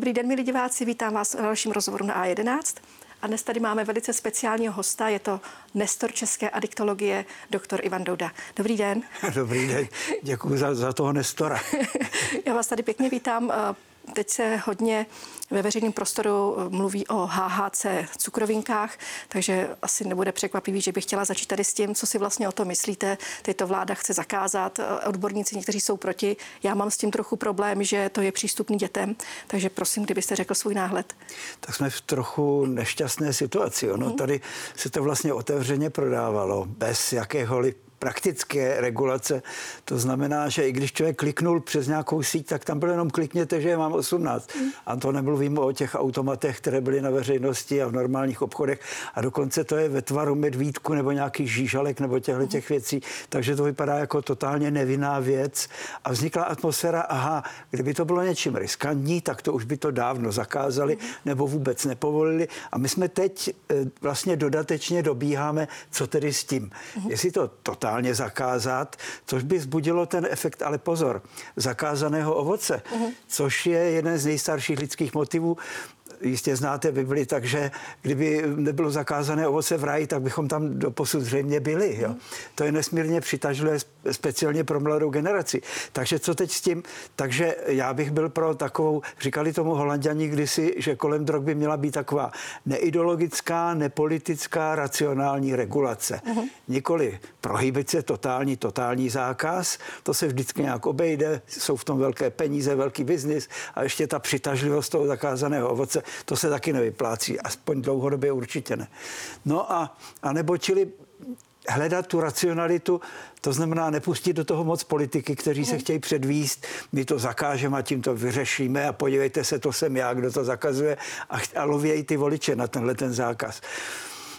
Dobrý den, milí diváci, vítám vás v dalším rozhovoru na A11. A dnes tady máme velice speciálního hosta, je to Nestor české adiktologie, doktor Ivan Douda. Dobrý den. Dobrý den, děkuji za, za toho Nestora. Já vás tady pěkně vítám. Teď se hodně ve veřejném prostoru mluví o HHC cukrovinkách, takže asi nebude překvapivý, že bych chtěla začít tady s tím, co si vlastně o to myslíte. Teď to vláda chce zakázat, odborníci někteří jsou proti. Já mám s tím trochu problém, že to je přístupný dětem, takže prosím, kdybyste řekl svůj náhled. Tak jsme v trochu nešťastné situaci. Ono hmm. tady se to vlastně otevřeně prodávalo bez jakéhokoliv praktické regulace. To znamená, že i když člověk kliknul přes nějakou síť, tak tam bylo jenom klikněte, že mám 18. Mm. A to nemluvím o těch automatech, které byly na veřejnosti a v normálních obchodech. A dokonce to je ve tvaru medvídku nebo nějaký žížalek nebo těchto těch věcí. Takže to vypadá jako totálně nevinná věc. A vznikla atmosféra, aha, kdyby to bylo něčím riskantní, tak to už by to dávno zakázali nebo vůbec nepovolili. A my jsme teď eh, vlastně dodatečně dobíháme, co tedy s tím. Mm. Jestli to totálně totálně zakázat, což by zbudilo ten efekt, ale pozor, zakázaného ovoce, uh-huh. což je jeden z nejstarších lidských motivů jistě znáte Bibli, takže kdyby nebylo zakázané ovoce v ráji, tak bychom tam do posud zřejmě byli. Jo. To je nesmírně přitažlivé, speciálně pro mladou generaci. Takže co teď s tím? Takže já bych byl pro takovou, říkali tomu holanděni kdysi, že kolem drog by měla být taková neideologická, nepolitická, racionální regulace. Uh-huh. Nikoli prohibice, totální, totální zákaz, to se vždycky nějak obejde, jsou v tom velké peníze, velký biznis a ještě ta přitažlivost toho zakázaného ovoce, to se taky nevyplácí, aspoň dlouhodobě určitě ne. No a, a nebo čili hledat tu racionalitu, to znamená nepustit do toho moc politiky, kteří se mhm. chtějí předvíst, my to zakážeme a tím to vyřešíme a podívejte se, to jsem já, kdo to zakazuje a, a lovějí ty voliče na tenhle ten zákaz.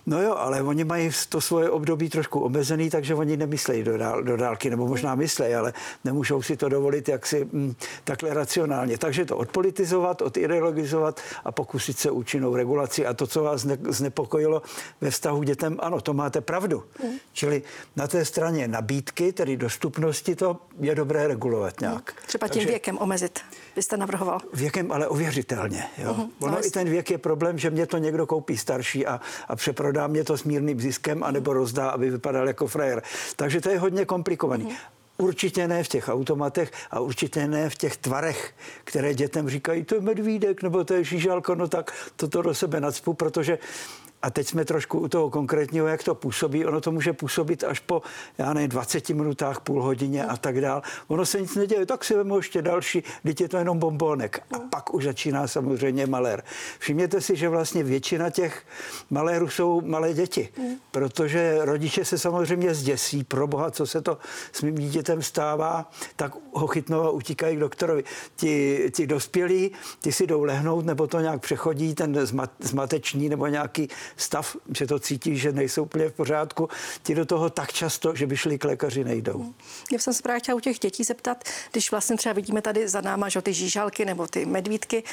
No jo, ale oni mají to svoje období trošku omezený, takže oni nemyslejí do, dál, do dálky, nebo možná myslejí, ale nemůžou si to dovolit jaksi mm, takhle racionálně. Takže to odpolitizovat, odideologizovat a pokusit se účinnou regulaci. A to, co vás znepokojilo ve vztahu dětem, ano, to máte pravdu. Mm. Čili na té straně nabídky, tedy dostupnosti, to je dobré regulovat nějak. Mm. Třeba tím Takže, věkem omezit byste navrhoval? Věkem, ale uvěřitelně. Jo. Uh-huh. Ono no, i ten věk je problém, že mě to někdo koupí starší a, a přeprodá mě to s mírným ziskem, anebo rozdá, aby vypadal jako frajer. Takže to je hodně komplikovaný. Uh-huh. Určitě ne v těch automatech a určitě ne v těch tvarech, které dětem říkají, to je medvídek nebo to je žížalko, no tak toto do sebe nadspu, protože a teď jsme trošku u toho konkrétního, jak to působí. Ono to může působit až po, já nevím, 20 minutách, půl hodině a tak dál. Ono se nic neděje, tak si vemu ještě další, teď je to jenom bombonek. A pak už začíná samozřejmě malér. Všimněte si, že vlastně většina těch malérů jsou malé děti, protože rodiče se samozřejmě zděsí, pro boha, co se to s mým dítětem stává, tak ho chytnou a utíkají k doktorovi. Ti, ti dospělí, ti si jdou lehnout, nebo to nějak přechodí, ten zmateční nebo nějaký stav, že to cítí, že nejsou úplně v pořádku, ti do toho tak často, že by šli k lékaři, nejdou. Já jsem se právě chtěla u těch dětí zeptat, když vlastně třeba vidíme tady za náma, že ty žížalky nebo ty medvídky,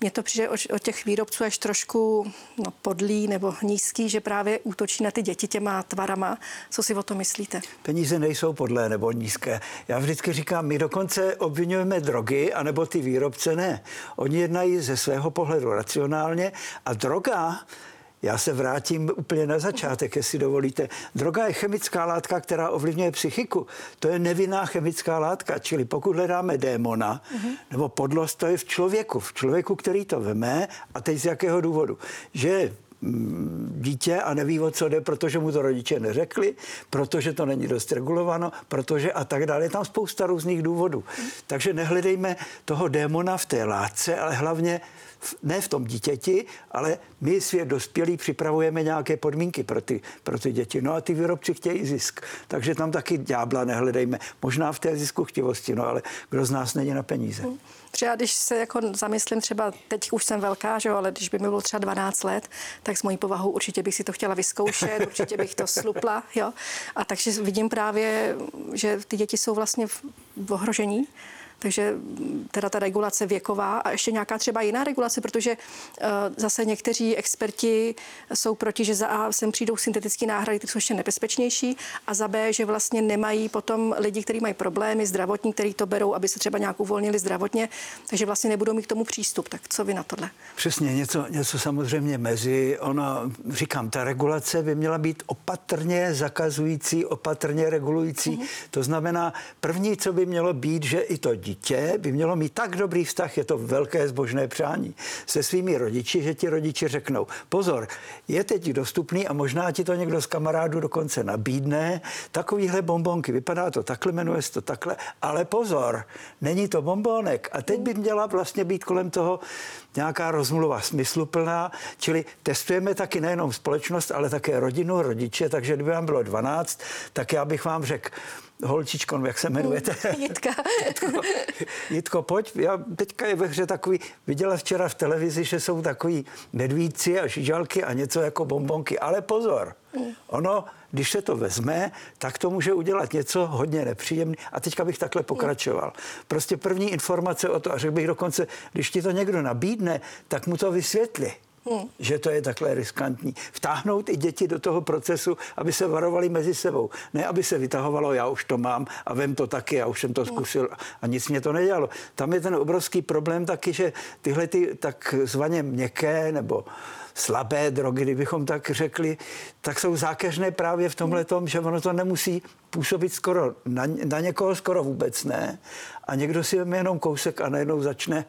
mně to přijde od těch výrobců až trošku no, podlý nebo nízký, že právě útočí na ty děti těma tvarama. Co si o to myslíte? Peníze nejsou podlé nebo nízké. Já vždycky říkám, my dokonce obvinujeme drogy, anebo ty výrobce ne. Oni jednají ze svého pohledu racionálně a droga já se vrátím úplně na začátek, jestli dovolíte. Droga je chemická látka, která ovlivňuje psychiku. To je nevinná chemická látka, čili pokud hledáme démona nebo podlost, to je v člověku, v člověku, který to veme a teď z jakého důvodu. Že dítě a neví, o co jde, protože mu to rodiče neřekli, protože to není dost regulováno, protože a tak dále. Je tam spousta různých důvodů. Takže nehledejme toho démona v té látce, ale hlavně ne v tom dítěti, ale my svět dospělí připravujeme nějaké podmínky pro ty, pro ty děti. No a ty výrobci chtějí zisk. Takže tam taky ďábla nehledejme. Možná v té zisku chtivosti, no ale kdo z nás není na peníze. Hmm. Třeba když se jako zamyslím, třeba teď už jsem velká, že jo, ale když by mi bylo třeba 12 let, tak s mojí povahou určitě bych si to chtěla vyzkoušet, určitě bych to slupla, jo. A takže vidím právě, že ty děti jsou vlastně v ohrožení Takže mm, teda ta regulace věková a ještě nějaká třeba jiná regulace, protože uh, zase někteří experti jsou proti, že za A sem přijdou syntetické náhrady, které jsou ještě nebezpečnější a za B, že vlastně nemají potom lidi, kteří mají problémy zdravotní, kteří to berou, aby se třeba nějak uvolnili zdravotně, takže vlastně nebudou mít k tomu přístup. Tak co vy na tohle? Přesně, něco, něco samozřejmě mezi. Ona, říkám, ta regulace by měla být opatrně zakazující, opatrně regulující. Mm-hmm. To znamená, první, co by mělo být, že i to dítě by mělo mít tak dobrý vztah, je to velké zbožné přání, se svými rodiči, že ti rodiči řeknou, pozor, je teď dostupný a možná ti to někdo z kamarádů dokonce nabídne, takovýhle bombonky, vypadá to takhle, jmenuje se to takhle, ale pozor, není to bombonek. A teď by měla vlastně být kolem toho nějaká rozmluva smysluplná, čili testujeme taky nejenom společnost, ale také rodinu, rodiče, takže kdyby vám bylo 12, tak já bych vám řekl, holčičko, jak se jmenujete? Jitka. Jitko, Jitko, pojď, já teďka je ve hře takový, viděla včera v televizi, že jsou takový medvídci a žižalky a něco jako bombonky, ale pozor, ono, když se to vezme, tak to může udělat něco hodně nepříjemné. A teďka bych takhle pokračoval. Prostě první informace o to, a řekl bych dokonce, když ti to někdo nabídne, tak mu to vysvětli. Hmm. že to je takhle riskantní. Vtáhnout i děti do toho procesu, aby se varovali mezi sebou. Ne, aby se vytahovalo, já už to mám a vem to taky, já už jsem to zkusil a nic mě to nedělalo. Tam je ten obrovský problém taky, že tyhle ty takzvaně měkké nebo slabé drogy, kdybychom tak řekli, tak jsou zákeřné právě v tomhle tom, že ono to nemusí působit skoro na, na někoho skoro vůbec ne. A někdo si jenom kousek a najednou začne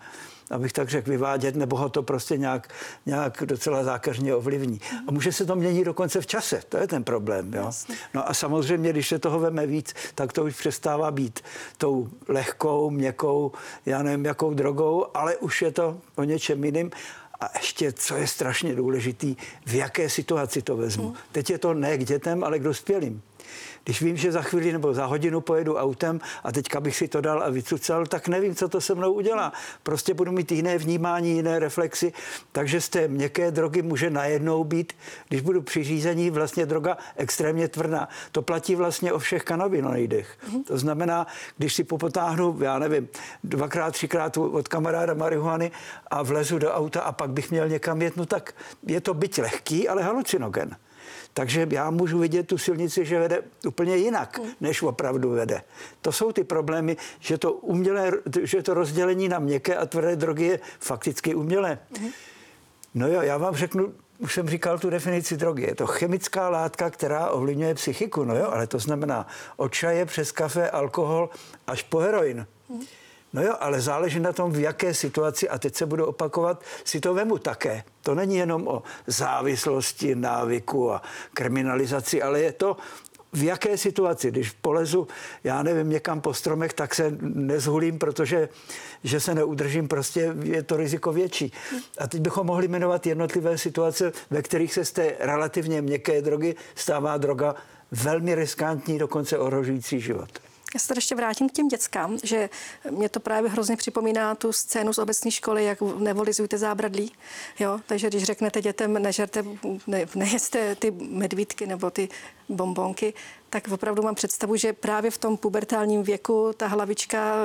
abych tak řekl, vyvádět, nebo ho to prostě nějak, nějak docela zákařně ovlivní. A může se to měnit dokonce v čase, to je ten problém. Jo? No a samozřejmě, když se toho veme víc, tak to už přestává být tou lehkou, měkkou, já nevím, jakou drogou, ale už je to o něčem jiným. A ještě, co je strašně důležitý, v jaké situaci to vezmu. Hmm. Teď je to ne k dětem, ale k dospělým. Když vím, že za chvíli nebo za hodinu pojedu autem a teďka bych si to dal a vycucal, tak nevím, co to se mnou udělá. Prostě budu mít jiné vnímání, jiné reflexy, takže z té měkké drogy může najednou být, když budu při řízení, vlastně droga extrémně tvrdá. To platí vlastně o všech kanabinoidech. Mm-hmm. To znamená, když si popotáhnu, já nevím, dvakrát, třikrát od kamaráda marihuany a vlezu do auta a pak bych měl někam jet, no tak je to byť lehký, ale halucinogen. Takže já můžu vidět tu silnici, že vede úplně jinak, než opravdu vede. To jsou ty problémy, že to, umělé, že to rozdělení na měkké a tvrdé drogy je fakticky umělé. No jo, já vám řeknu, už jsem říkal tu definici drogy. Je to chemická látka, která ovlivňuje psychiku, no jo, ale to znamená od čaje přes kafe, alkohol až po heroin. No jo, ale záleží na tom, v jaké situaci, a teď se budu opakovat, si to vemu také. To není jenom o závislosti, návyku a kriminalizaci, ale je to v jaké situaci, když polezu, já nevím, někam po stromech, tak se nezhulím, protože že se neudržím, prostě je to riziko větší. A teď bychom mohli jmenovat jednotlivé situace, ve kterých se z té relativně měkké drogy stává droga velmi riskantní, dokonce ohrožující život. Já se tady ještě vrátím k těm dětskám, že mě to právě hrozně připomíná tu scénu z obecní školy, jak nevolizujte zábradlí. Jo? Takže když řeknete dětem, nežerte, ne, nejeste ty medvídky nebo ty bombonky, tak opravdu mám představu, že právě v tom pubertálním věku ta hlavička,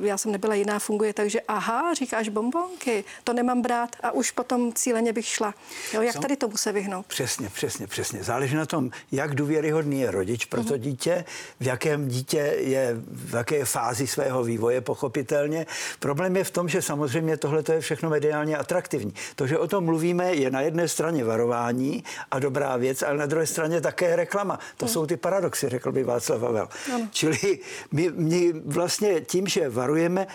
já jsem nebyla jiná, funguje tak, že aha, říkáš bombonky, to nemám brát a už potom cíleně bych šla. Jo, jak tady tomu se vyhnout? Přesně, přesně, přesně. Záleží na tom, jak důvěryhodný je rodič pro to mhm. dítě, v jakém dítě je, v jaké fázi svého vývoje, pochopitelně. Problém je v tom, že samozřejmě tohle je všechno mediálně atraktivní. To, že o tom mluvíme, je na jedné straně varování a dobrá věc, ale na druhé straně také reklama. To hmm. jsou ty paradoxy, řekl by Václav Havel. Ano. Čili my, my vlastně tím, že varujeme,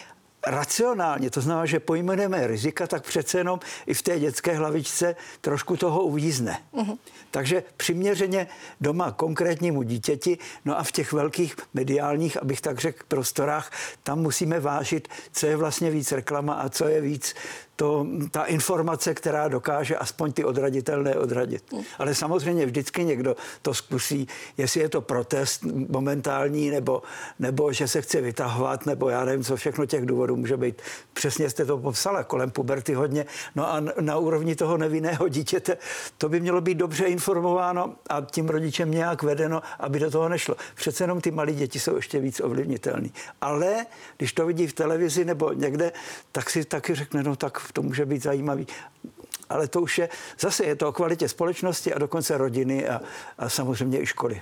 racionálně, to znamená, že pojmenujeme rizika, tak přece jenom i v té dětské hlavičce trošku toho uvízne. Uh-huh. Takže přiměřeně doma konkrétnímu dítěti, no a v těch velkých mediálních, abych tak řekl, prostorách, tam musíme vážit, co je vlastně víc reklama a co je víc to, ta informace, která dokáže aspoň ty odraditelné odradit. Mm. Ale samozřejmě vždycky někdo to zkusí, jestli je to protest momentální, nebo, nebo že se chce vytahovat, nebo já nevím, co všechno těch důvodů může být. Přesně jste to popsala, kolem puberty hodně. No a na úrovni toho nevinného dítěte to by mělo být dobře informováno a tím rodičem nějak vedeno, aby do toho nešlo. Přece jenom ty malí děti jsou ještě víc ovlivnitelný. Ale když to vidí v televizi nebo někde, tak si taky řekne, no tak to může být zajímavý ale to už je, zase je to o kvalitě společnosti a dokonce rodiny a, a samozřejmě i školy.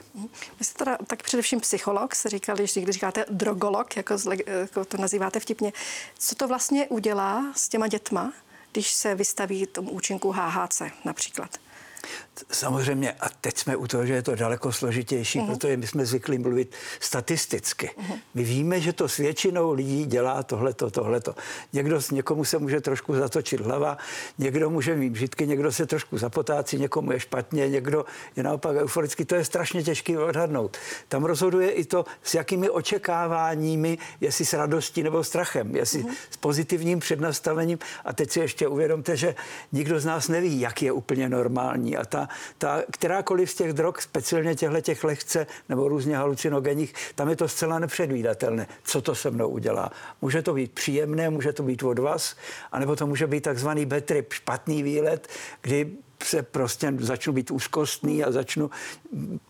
Vy jste teda tak především psycholog, se říkali, že když říkáte drogolog, jako, jako to nazýváte vtipně, co to vlastně udělá s těma dětma, když se vystaví tomu účinku HHC například? Samozřejmě, a teď jsme u toho, že je to daleko složitější, uh-huh. protože my jsme zvyklí mluvit statisticky. Uh-huh. My víme, že to s většinou lidí dělá tohleto, tohleto. Někdo, někomu se může trošku zatočit hlava, někdo může mít žitky, někdo se trošku zapotácí, někomu je špatně, někdo je naopak euforický. To je strašně těžké odhadnout. Tam rozhoduje i to, s jakými očekáváními, jestli s radostí nebo strachem, jestli uh-huh. s pozitivním přednastavením. A teď si ještě uvědomte, že nikdo z nás neví, jak je úplně normální. A ta ta, kterákoliv z těch drog, speciálně těchto těch lehce nebo různě halucinogenních, tam je to zcela nepředvídatelné, co to se mnou udělá. Může to být příjemné, může to být od vás, anebo to může být takzvaný betrip, špatný výlet, kdy se prostě začnu být úzkostný a začnu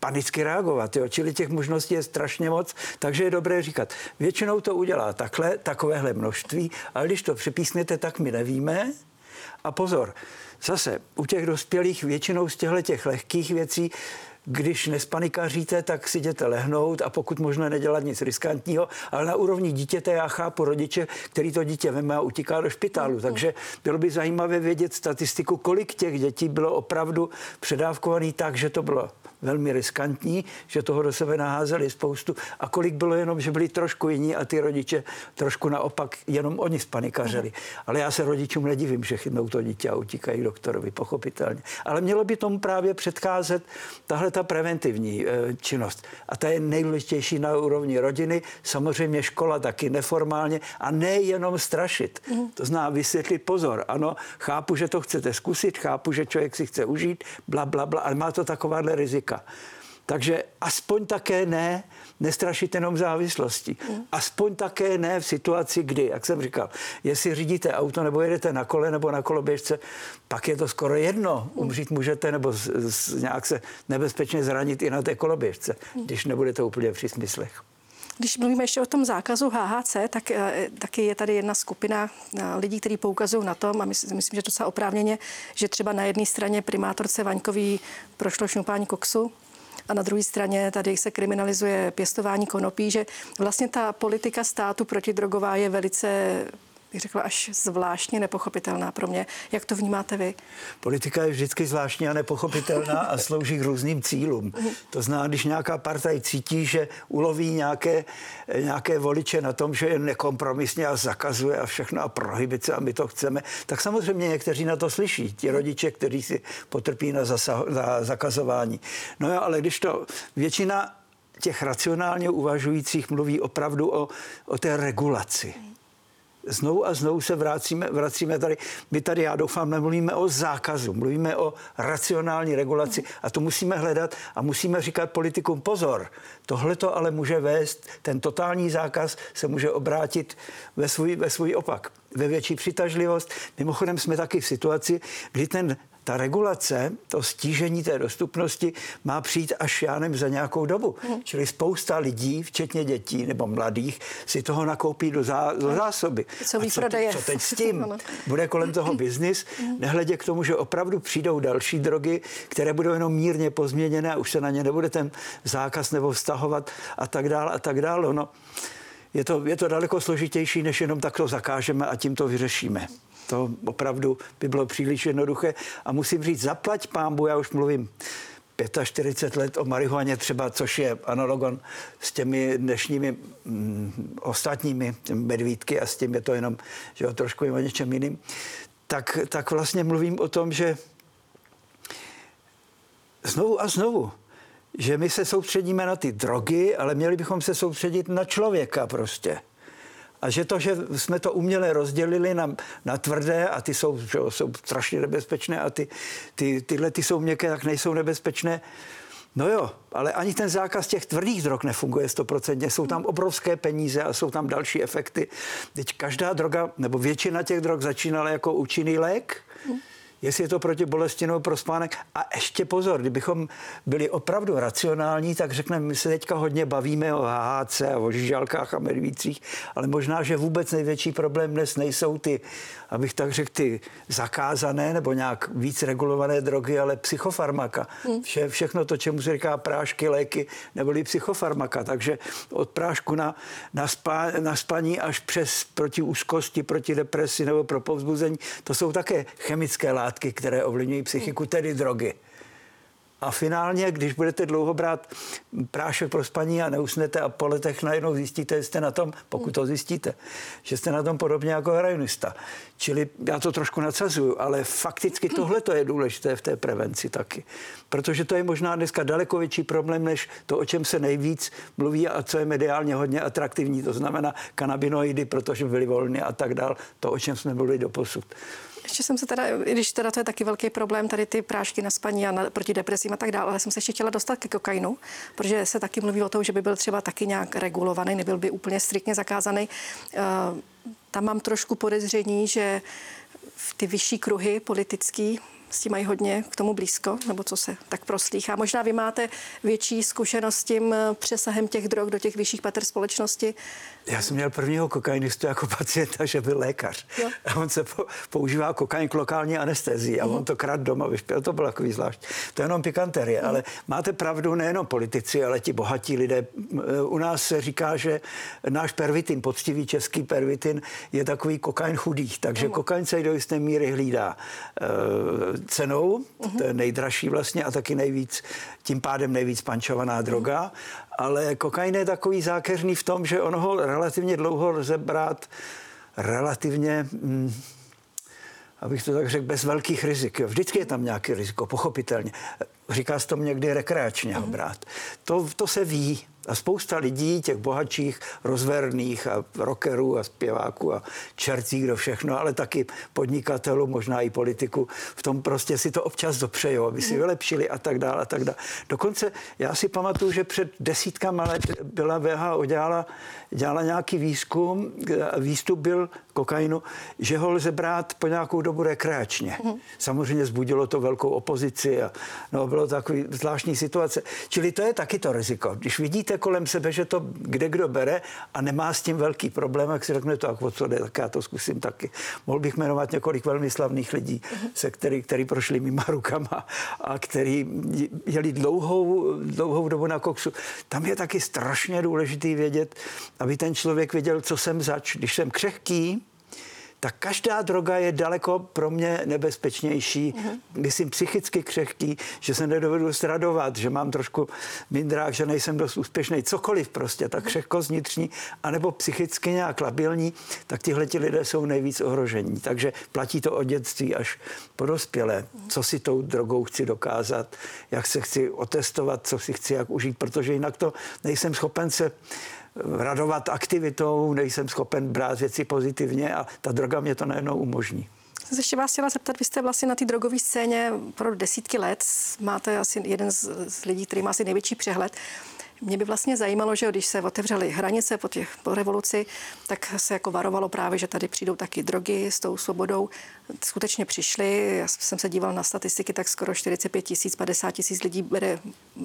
panicky reagovat. Jo. Čili těch možností je strašně moc, takže je dobré říkat. Většinou to udělá takhle, takovéhle množství, ale když to připísnete, tak my nevíme. A pozor, Zase u těch dospělých většinou z těchto těch lehkých věcí když nespanikaříte, tak si jděte lehnout a pokud možno nedělat nic riskantního, ale na úrovni dítěte já chápu rodiče, který to dítě veme a utíká do špitálu. Mm. Takže bylo by zajímavé vědět statistiku, kolik těch dětí bylo opravdu předávkovaný tak, že to bylo velmi riskantní, že toho do sebe naházeli spoustu a kolik bylo jenom, že byli trošku jiní a ty rodiče trošku naopak jenom oni spanikařili. Ale já se rodičům nedivím, že chytnou to dítě a utíkají doktorovi, pochopitelně. Ale mělo by tomu právě předcházet tahle ta preventivní e, činnost. A ta je nejdůležitější na úrovni rodiny, samozřejmě škola taky neformálně a nejenom strašit. Mm. To zná vysvětlit pozor. Ano, chápu, že to chcete zkusit, chápu, že člověk si chce užít, bla, bla, bla, ale má to takováhle rizika. Takže aspoň také ne, nestrašit jenom závislosti. Mm. Aspoň také ne v situaci, kdy, jak jsem říkal, jestli řídíte auto nebo jedete na kole nebo na koloběžce, pak je to skoro jedno. Mm. Umřít můžete nebo z, z, nějak se nebezpečně zranit i na té koloběžce, mm. když nebudete úplně při smyslech. Když mluvíme ještě o tom zákazu HHC, tak e, taky je tady jedna skupina e, lidí, kteří poukazují na tom, a myslím, myslím, že docela oprávněně, že třeba na jedné straně primátorce Vaňkový prošlo šňupání koksu, a na druhé straně tady se kriminalizuje pěstování konopí, že vlastně ta politika státu protidrogová je velice bych řekla, až zvláštně nepochopitelná pro mě. Jak to vnímáte vy? Politika je vždycky zvláštní a nepochopitelná a slouží k různým cílům. To zná, když nějaká partaj cítí, že uloví nějaké, nějaké voliče na tom, že je nekompromisně a zakazuje a všechno a prohibice a my to chceme, tak samozřejmě někteří na to slyší. Ti rodiče, kteří si potrpí na, zasah, na zakazování. No jo, ale když to většina těch racionálně uvažujících mluví opravdu o, o té regulaci znovu a znovu se vracíme, vracíme tady. My tady, já doufám, nemluvíme o zákazu, mluvíme o racionální regulaci a to musíme hledat a musíme říkat politikům pozor. Tohle to ale může vést, ten totální zákaz se může obrátit ve svůj, ve svůj opak, ve větší přitažlivost. Mimochodem jsme taky v situaci, kdy ten ta regulace, to stížení té dostupnosti má přijít až, já nevím, za nějakou dobu. Hmm. Čili spousta lidí, včetně dětí nebo mladých, si toho nakoupí do, zá, do zásoby. Co, co, co teď s tím? Bude kolem toho biznis, hmm. nehledě k tomu, že opravdu přijdou další drogy, které budou jenom mírně pozměněné a už se na ně nebude ten zákaz nebo vztahovat a tak dále a tak dále. No, je to, je to daleko složitější, než jenom takto zakážeme a tím to vyřešíme. To opravdu by bylo příliš jednoduché. A musím říct, zaplať pámbu, já už mluvím 45 let o marihuaně třeba, což je analogon s těmi dnešními mm, ostatními medvídky a s tím je to jenom že jo, trošku o něčem jiným, tak, tak vlastně mluvím o tom, že znovu a znovu, že my se soustředíme na ty drogy, ale měli bychom se soustředit na člověka prostě. A že to, že jsme to uměle rozdělili na, na tvrdé a ty jsou, že jsou strašně nebezpečné a ty, ty, tyhle ty jsou měkké, tak nejsou nebezpečné, No jo, ale ani ten zákaz těch tvrdých drog nefunguje stoprocentně. Jsou tam obrovské peníze a jsou tam další efekty. Teď každá droga, nebo většina těch drog začínala jako účinný lék, jestli je to proti bolesti nebo pro spánek. A ještě pozor, kdybychom byli opravdu racionální, tak řekneme, my se teďka hodně bavíme o HHC a o žižalkách a medvících, ale možná, že vůbec největší problém dnes nejsou ty, abych tak řekl, ty zakázané nebo nějak víc regulované drogy, ale psychofarmaka. Vše, všechno to, čemu se říká prášky, léky, neboli psychofarmaka. Takže od prášku na, na, spá, na spaní až přes proti úzkosti, proti depresi nebo pro povzbuzení, to jsou také chemické látky látky, které ovlivňují psychiku, tedy drogy. A finálně, když budete dlouho brát prášek pro spaní a neusnete a po letech najednou zjistíte, že jste na tom, pokud to zjistíte, že jste na tom podobně jako heroinista. Čili já to trošku nadsazuju, ale fakticky tohle to je důležité v té prevenci taky. Protože to je možná dneska daleko větší problém, než to, o čem se nejvíc mluví a co je mediálně hodně atraktivní. To znamená kanabinoidy, protože byly volné a tak dál. To, o čem jsme mluvili do posud. Ještě jsem se teda, i když teda to je taky velký problém, tady ty prášky na spaní a na, proti depresím a tak dále, ale jsem se ještě chtěla dostat ke kokainu, protože se taky mluví o tom, že by byl třeba taky nějak regulovaný, nebyl by úplně striktně zakázaný. Uh, tam mám trošku podezření, že v ty vyšší kruhy politický s tím mají hodně k tomu blízko, nebo co se tak proslýchá. Možná vy máte větší zkušenost s tím eh, přesahem těch drog do těch vyšších pater společnosti. Já jsem měl prvního kokainistu jako pacienta, že byl lékař. Jo. A on se po, používá kokain k lokální anestezii a mm. on to krát doma vyšpěl. To bylo takový zvlášť. To je jenom pikanterie, mm. ale máte pravdu, nejenom politici, ale ti bohatí lidé. U nás se říká, že náš pervitin, poctivý český pervitin, je takový kokain chudých, takže mm. kokain se do jisté míry hlídá e, cenou, mm. to je nejdražší vlastně a taky nejvíc, tím pádem nejvíc pančovaná droga. Mm ale kokain je takový zákeřný v tom, že ono ho relativně dlouho lze brát relativně, hm, abych to tak řekl, bez velkých rizik. Vždycky je tam nějaké riziko, pochopitelně. Říká se to někdy rekreačně ho mhm. brát. To, to se ví. A spousta lidí, těch bohatších, rozverných a rockerů a zpěváků a čertí, kdo všechno, ale taky podnikatelů, možná i politiku, v tom prostě si to občas dopřejou, aby si mhm. vylepšili a tak dále a tak dále. Dokonce já si pamatuju, že před desítkama let byla VHO dělala, dělala nějaký výzkum, výstup byl kokainu, že ho lze brát po nějakou dobu rekreačně. Mm. Samozřejmě zbudilo to velkou opozici a no, bylo takový zvláštní situace. Čili to je taky to riziko. Když vidíte kolem sebe, že to kde kdo bere a nemá s tím velký problém, jak si řekne to, o co jde, tak já to zkusím taky. Mohl bych jmenovat několik velmi slavných lidí, mm. se který, který prošli mýma rukama a který jeli dlouhou, dlouhou dobu na koksu. Tam je taky strašně důležitý vědět, aby ten člověk věděl, co jsem zač. Když jsem křehký, tak každá droga je daleko pro mě nebezpečnější. Mm-hmm. Myslím psychicky křehký, že se nedovedu zradovat, že mám trošku mindrák, že nejsem dost úspěšný, cokoliv prostě, tak mhm. křehkost vnitřní, anebo psychicky nějak labilní, tak tihle ti lidé jsou nejvíc ohrožení. Takže platí to od dětství až po dospělé. Mhm. Co si tou drogou chci dokázat, jak se chci otestovat, co si chci jak užít, protože jinak to nejsem schopen se radovat aktivitou, nejsem schopen brát věci pozitivně a ta droga mě to najednou umožní. Jsem se ještě vás chtěla zeptat, vy jste vlastně na té drogové scéně pro desítky let, máte asi jeden z, z lidí, který má asi největší přehled. Mě by vlastně zajímalo, že když se otevřely hranice po, těch, po revoluci, tak se jako varovalo právě, že tady přijdou taky drogy s tou svobodou. Skutečně přišly, já jsem se díval na statistiky, tak skoro 45 tisíc, 50 tisíc lidí bere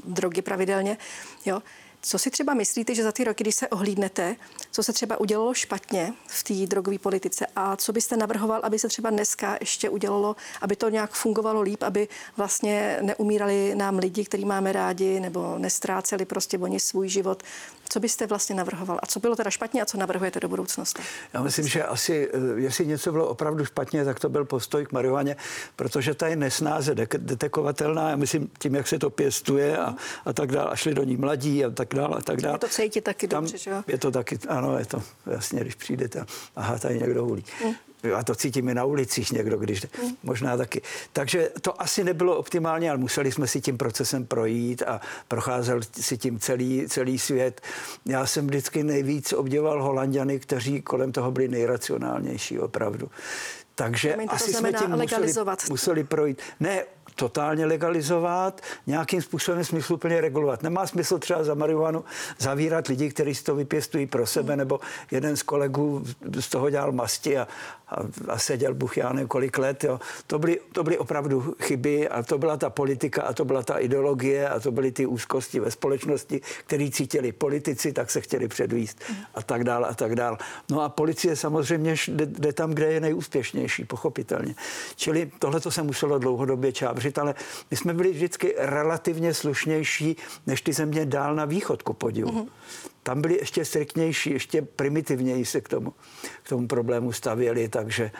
drogy pravidelně. Jo. Co si třeba myslíte, že za ty roky, když se ohlídnete, co se třeba udělalo špatně v té drogové politice a co byste navrhoval, aby se třeba dneska ještě udělalo, aby to nějak fungovalo líp, aby vlastně neumírali nám lidi, který máme rádi, nebo nestráceli prostě oni svůj život. Co byste vlastně navrhoval? A co bylo teda špatně a co navrhujete do budoucnosti? Já myslím, že asi, eh, jestli něco bylo opravdu špatně, tak to byl postoj k marihuaně, protože ta je nesnáze detekovatelná. Já myslím, tím, jak se to pěstuje a, a tak dále. A šli do ní mladí a tak dále a tak dále. Je to cítit taky Tam dobře, že jo? Je to taky, ano, je to jasně, když přijdete, aha, tady někdo hulí. Hmm. Já to cítím i na ulicích někdo, když mm. možná taky. Takže to asi nebylo optimálně, ale museli jsme si tím procesem projít a procházel si tím celý, celý svět. Já jsem vždycky nejvíc obdivoval Holanděny, kteří kolem toho byli nejracionálnější opravdu. Takže to asi jsme tím museli, museli projít. Ne totálně legalizovat, nějakým způsobem smysluplně regulovat. Nemá smysl třeba za marihuanu zavírat lidi, kteří si to vypěstují pro sebe, nebo jeden z kolegů z toho dělal masti a, a, a seděl Bůh já kolik let. Jo. To, byly, to byly opravdu chyby a to byla ta politika a to byla ta ideologie a to byly ty úzkosti ve společnosti, které cítili politici, tak se chtěli předvíst a tak dále a tak dále. No a policie samozřejmě jde, jde tam, kde je nejúspěšnější, pochopitelně. Čili tohle to se muselo dlouhodobě čábřit, ale my jsme byli vždycky relativně slušnější než ty země dál na východ, ku podivu. Mm-hmm tam byli ještě striktnější, ještě primitivněji se k tomu, k tomu problému stavěli, takže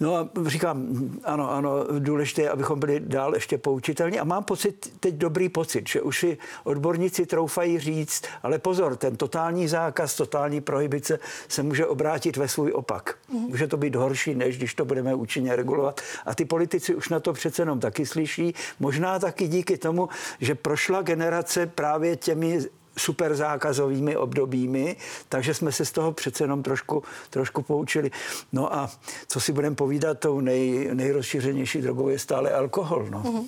No a říkám, ano, ano, důležité je, abychom byli dál ještě poučitelní. A mám pocit, teď dobrý pocit, že už si odborníci troufají říct, ale pozor, ten totální zákaz, totální prohibice se může obrátit ve svůj opak. Mm. Může to být horší, než když to budeme účinně regulovat. A ty politici už na to přece jenom taky slyší. Možná taky díky tomu, že prošla generace právě těmi super zákazovými obdobími, takže jsme se z toho přece jenom trošku, trošku poučili. No a co si budeme povídat, tou nej, nejrozšířenější drogou je stále alkohol. No. Mm-hmm.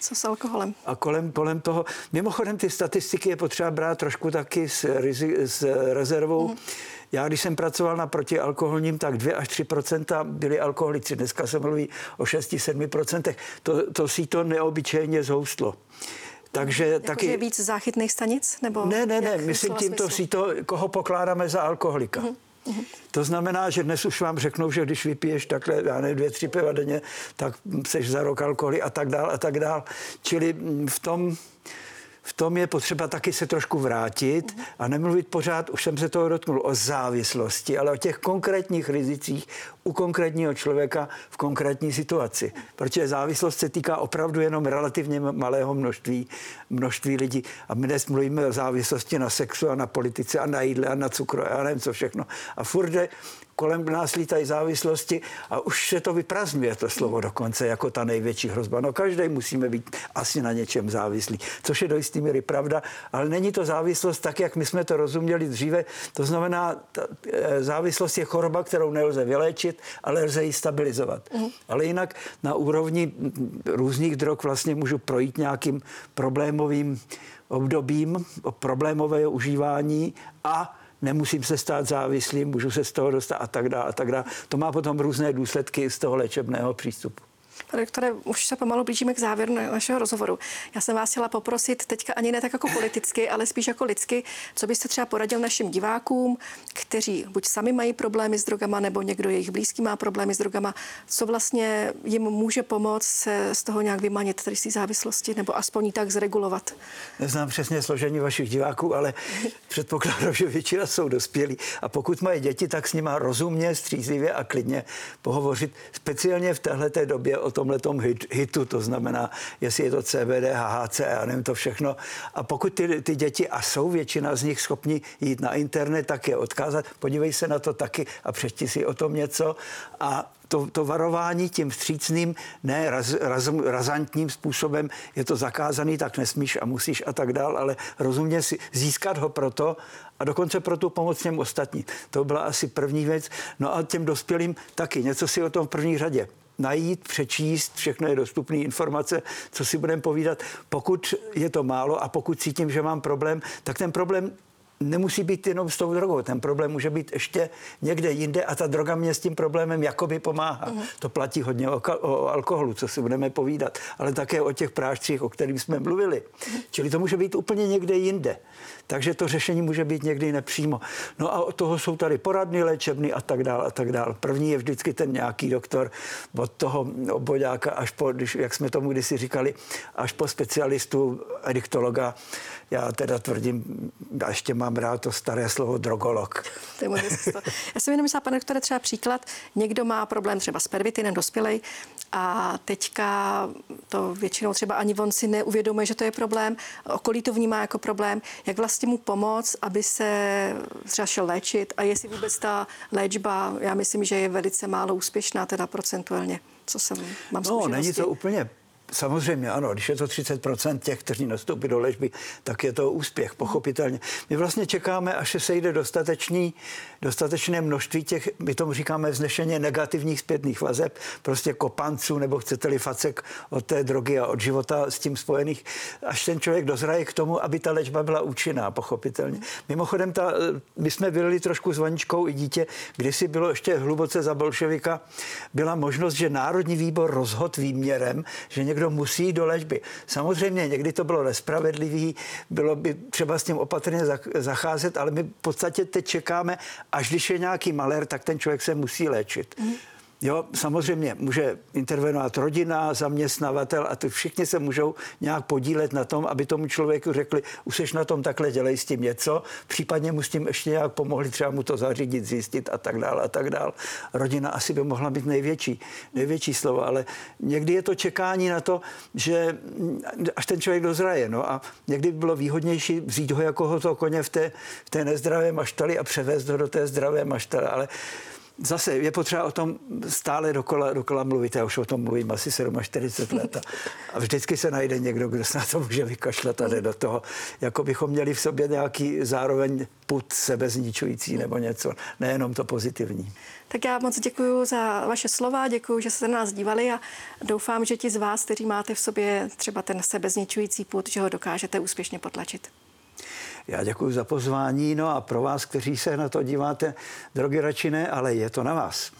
Co s alkoholem? A kolem, kolem toho, mimochodem ty statistiky je potřeba brát trošku taky s, s rezervou. Mm-hmm. Já, když jsem pracoval na protialkoholním, tak 2 až 3% byli alkoholici. Dneska se mluví o 6-7 To, to si to neobyčejně zhoustlo. Takže jako taky... je víc záchytných stanic? Nebo ne, ne, ne, myslím tímto si to, koho pokládáme za alkoholika. Uh-huh. To znamená, že dnes už vám řeknou, že když vypiješ takhle, já nevím, dvě, tři piva denně, tak seš za rok alkoholy a tak dál a tak dál. Čili v tom v tom je potřeba taky se trošku vrátit a nemluvit pořád, už jsem se toho dotknul, o závislosti, ale o těch konkrétních rizicích u konkrétního člověka v konkrétní situaci. Protože závislost se týká opravdu jenom relativně malého množství, množství lidí. A my dnes mluvíme o závislosti na sexu a na politice a na jídle a na cukru a nevím co všechno. A furt kolem nás lítají závislosti a už se to vyprazňuje to slovo dokonce jako ta největší hrozba. No každý musíme být asi na něčem závislý, což je do jistý míry pravda, ale není to závislost tak, jak my jsme to rozuměli dříve. To znamená, ta, e, závislost je choroba, kterou nelze vyléčit, ale lze ji stabilizovat. Mm. Ale jinak na úrovni různých drog vlastně můžu projít nějakým problémovým obdobím problémového užívání a nemusím se stát závislým, můžu se z toho dostat a tak dále a tak dále. To má potom různé důsledky z toho léčebného přístupu. Pane doktore, už se pomalu blížíme k závěru našeho rozhovoru. Já jsem vás chtěla poprosit teďka ani ne tak jako politicky, ale spíš jako lidsky, co byste třeba poradil našim divákům, kteří buď sami mají problémy s drogama, nebo někdo jejich blízký má problémy s drogama, co vlastně jim může pomoct se z toho nějak vymanit, tedy z té závislosti, nebo aspoň tak zregulovat? Neznám přesně složení vašich diváků, ale předpokládám, že většina jsou dospělí a pokud mají děti, tak s nimi rozumně, střízlivě a klidně pohovořit, speciálně v této době o tomhle hit, hitu, to znamená, jestli je to CBD, HHC a nevím to všechno. A pokud ty, ty děti, a jsou většina z nich schopni jít na internet, tak je odkázat, podívej se na to taky a přečti si o tom něco a to, to varování tím vstřícným, ne raz, raz, razantním způsobem, je to zakázaný, tak nesmíš a musíš a tak dál, ale rozumně si získat ho proto a dokonce pro tu pomoc těm ostatní. To byla asi první věc. No a těm dospělým taky, něco si o tom v první řadě najít, přečíst, všechno je dostupné informace, co si budeme povídat. Pokud je to málo a pokud cítím, že mám problém, tak ten problém nemusí být jenom s tou drogou. Ten problém může být ještě někde jinde a ta droga mě s tím problémem jakoby pomáhá. Uh-huh. To platí hodně o, o alkoholu, co si budeme povídat, ale také o těch prášcích, o kterých jsme mluvili. Uh-huh. Čili to může být úplně někde jinde. Takže to řešení může být někdy nepřímo. No a od toho jsou tady poradny léčebny a tak dále a tak dále. První je vždycky ten nějaký doktor od toho obodáka až po, když, jak jsme tomu kdysi říkali, až po specialistu, ediktologa. Já teda tvrdím, a ještě mám mám rád to staré slovo drogolog. To je. Já jsem jenom myslela, pane doktore, třeba příklad. Někdo má problém třeba s pervitinem, dospělej, a teďka to většinou třeba ani on si neuvědomuje, že to je problém, okolí to vnímá jako problém, jak vlastně mu pomoct, aby se třeba šel léčit a jestli vůbec ta léčba, já myslím, že je velice málo úspěšná, teda procentuálně, co jsem mám No, není to úplně Samozřejmě ano, když je to 30% těch, kteří nastoupí do léčby, tak je to úspěch, pochopitelně. My vlastně čekáme, až se sejde dostatečný, dostatečné množství těch, my tomu říkáme vznešeně negativních zpětných vazeb, prostě kopanců, nebo chcete-li facek od té drogy a od života s tím spojených, až ten člověk dozraje k tomu, aby ta léčba byla účinná, pochopitelně. Mimochodem, ta, my jsme byli trošku s Vaničkou i dítě, kdysi bylo ještě hluboce za bolševika, byla možnost, že Národní výbor rozhod výměrem, že někdo někdo musí jít do léčby. Samozřejmě někdy to bylo nespravedlivý, bylo by třeba s tím opatrně zacházet, ale my v podstatě teď čekáme, až když je nějaký malér, tak ten člověk se musí léčit. Mm. Jo, samozřejmě může intervenovat rodina, zaměstnavatel a to všichni se můžou nějak podílet na tom, aby tomu člověku řekli, už seš na tom takhle, dělej s tím něco, případně mu s tím ještě nějak pomohli, třeba mu to zařídit, zjistit a tak dále a tak dále. Rodina asi by mohla být největší, největší slovo, ale někdy je to čekání na to, že až ten člověk dozraje. No a někdy by bylo výhodnější vzít ho jako toho koně v té, v té nezdravé maštali a převést ho do té zdravé maštale, ale zase je potřeba o tom stále dokola, dokola mluvit. Já už o tom mluvím asi 47 let. A, vždycky se najde někdo, kdo se na to může vykašlat a jde do toho. Jako bychom měli v sobě nějaký zároveň put sebezničující nebo něco. Nejenom to pozitivní. Tak já moc děkuji za vaše slova, děkuji, že jste na nás dívali a doufám, že ti z vás, kteří máte v sobě třeba ten sebezničující put, že ho dokážete úspěšně potlačit. Já děkuji za pozvání, no a pro vás, kteří se na to díváte, drogy radši ne, ale je to na vás.